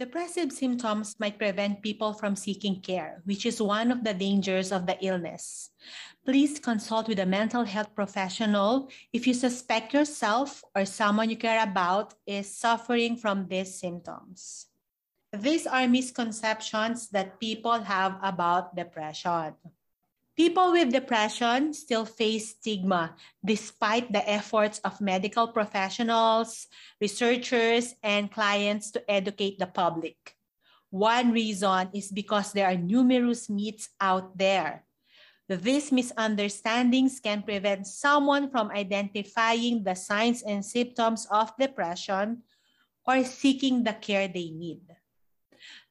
Depressive symptoms might prevent people from seeking care, which is one of the dangers of the illness. Please consult with a mental health professional if you suspect yourself or someone you care about is suffering from these symptoms. These are misconceptions that people have about depression. People with depression still face stigma despite the efforts of medical professionals, researchers, and clients to educate the public. One reason is because there are numerous myths out there. These misunderstandings can prevent someone from identifying the signs and symptoms of depression or seeking the care they need.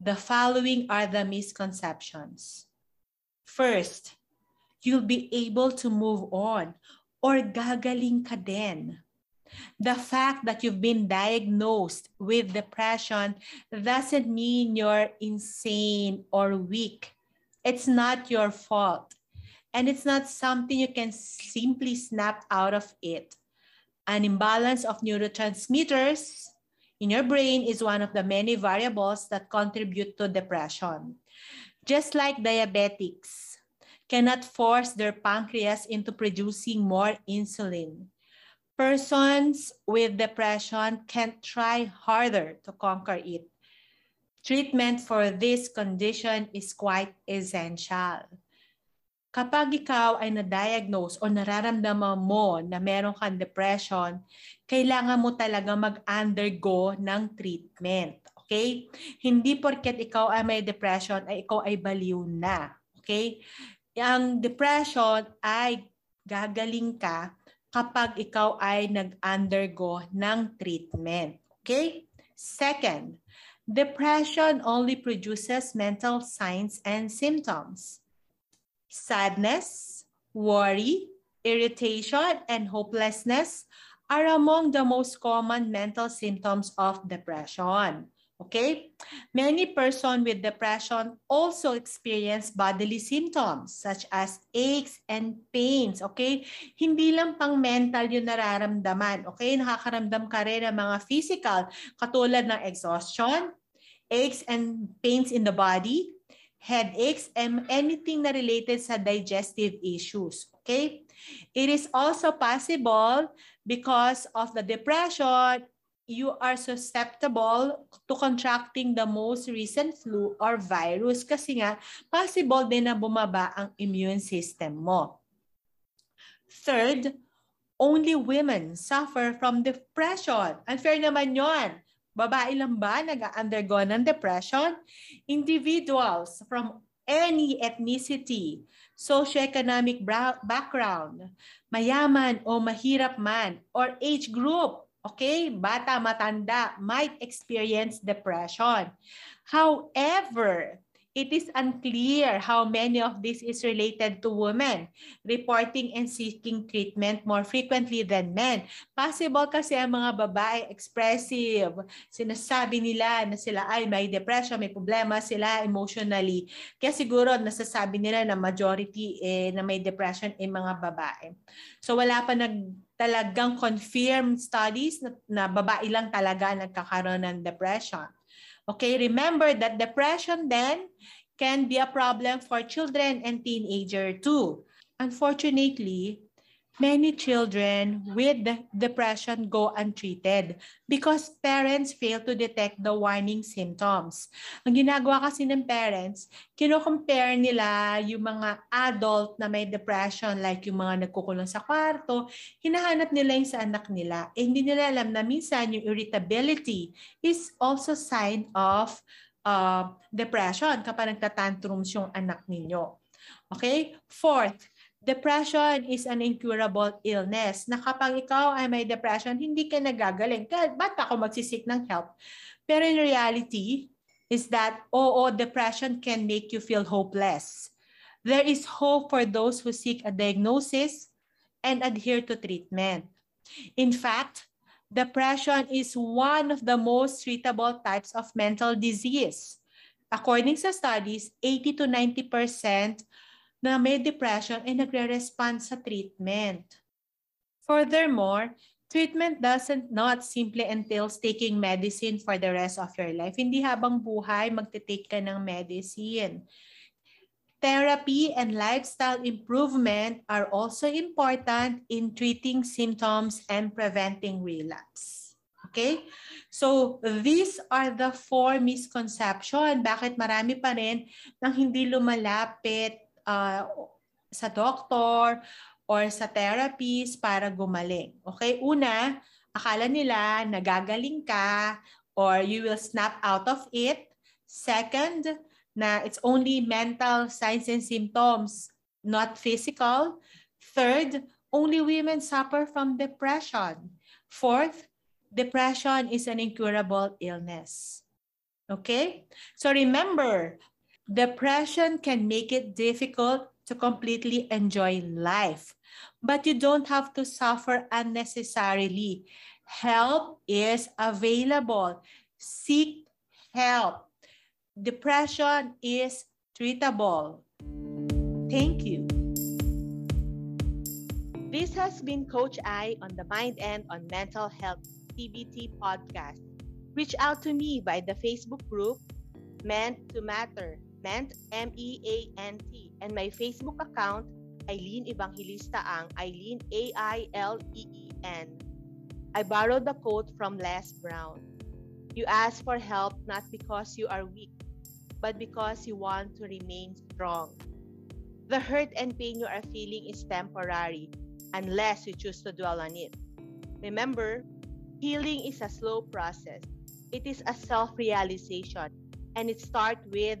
The following are the misconceptions. First, you'll be able to move on or gagaling ka din. The fact that you've been diagnosed with depression doesn't mean you're insane or weak. It's not your fault. And it's not something you can simply snap out of it. An imbalance of neurotransmitters in your brain is one of the many variables that contribute to depression. Just like diabetics, cannot force their pancreas into producing more insulin. Persons with depression can try harder to conquer it. Treatment for this condition is quite essential. Kapag ikaw ay na-diagnose o nararamdaman mo na meron kang depression, kailangan mo talaga mag-undergo ng treatment. Okay? Hindi porket ikaw ay may depression ay ikaw ay baliw na. Okay? Ang depression ay gagaling ka kapag ikaw ay nag-undergo ng treatment. Okay? Second, depression only produces mental signs and symptoms. Sadness, worry, irritation, and hopelessness are among the most common mental symptoms of depression. Okay? Many person with depression also experience bodily symptoms such as aches and pains. Okay? Hindi lang pang mental yung nararamdaman. Okay? Nakakaramdam ka rin ng mga physical katulad ng exhaustion, aches and pains in the body, headaches, and anything na related sa digestive issues. Okay? It is also possible because of the depression you are susceptible to contracting the most recent flu or virus kasi nga possible din na bumaba ang immune system mo. Third, only women suffer from depression. Unfair naman yon. Babae lang ba nag-undergo ng depression? Individuals from any ethnicity, socioeconomic background, mayaman o mahirap man, or age group okay, bata, matanda, might experience depression. However, it is unclear how many of this is related to women reporting and seeking treatment more frequently than men. Possible kasi ang mga babae expressive. Sinasabi nila na sila ay may depression, may problema sila emotionally. Kaya siguro nasasabi nila na majority eh, na may depression ay mga babae. So wala pa nag talagang confirmed studies na, na babae lang talaga nagkakaroon ng depression. Okay, remember that depression then can be a problem for children and teenager too. Unfortunately, many children with depression go untreated because parents fail to detect the warning symptoms. Ang ginagawa kasi ng parents, kino-compare nila yung mga adult na may depression like yung mga nagkukulong sa kwarto, hinahanap nila yung sa anak nila. Eh, hindi nila alam na minsan yung irritability is also sign of uh, depression kapag nagtatantrums yung anak ninyo. Okay? Fourth, depression is an incurable illness na kapag ikaw ay may depression, hindi ka nagagaling. Ba't ako magsisik ng help? Pero in reality, is that, oh, depression can make you feel hopeless. There is hope for those who seek a diagnosis and adhere to treatment. In fact, depression is one of the most treatable types of mental disease. According sa studies, 80 to 90% na may depression ay nagre-respond sa treatment. Furthermore, treatment doesn't not simply entails taking medicine for the rest of your life. Hindi habang buhay magte-take ka ng medicine. Therapy and lifestyle improvement are also important in treating symptoms and preventing relapse. Okay? So, these are the four misconceptions. Bakit marami pa rin nang hindi lumalapit uh, sa doktor or sa therapist para gumaling. Okay? Una, akala nila nagagaling ka or you will snap out of it. Second, na it's only mental signs and symptoms, not physical. Third, only women suffer from depression. Fourth, depression is an incurable illness. Okay? So remember, depression can make it difficult to completely enjoy life. But you don't have to suffer unnecessarily. Help is available. Seek help. depression is treatable. Thank you. This has been Coach I on the Mind and on Mental Health TBT podcast. Reach out to me by the Facebook group Meant to Matter, Meant M E A N T, and my Facebook account Eileen Evangelista Ang, Eileen A I L E E N. I borrowed the quote from Les Brown. You ask for help not because you are weak, but because you want to remain strong. The hurt and pain you are feeling is temporary unless you choose to dwell on it. Remember, healing is a slow process. It is a self-realization and it starts with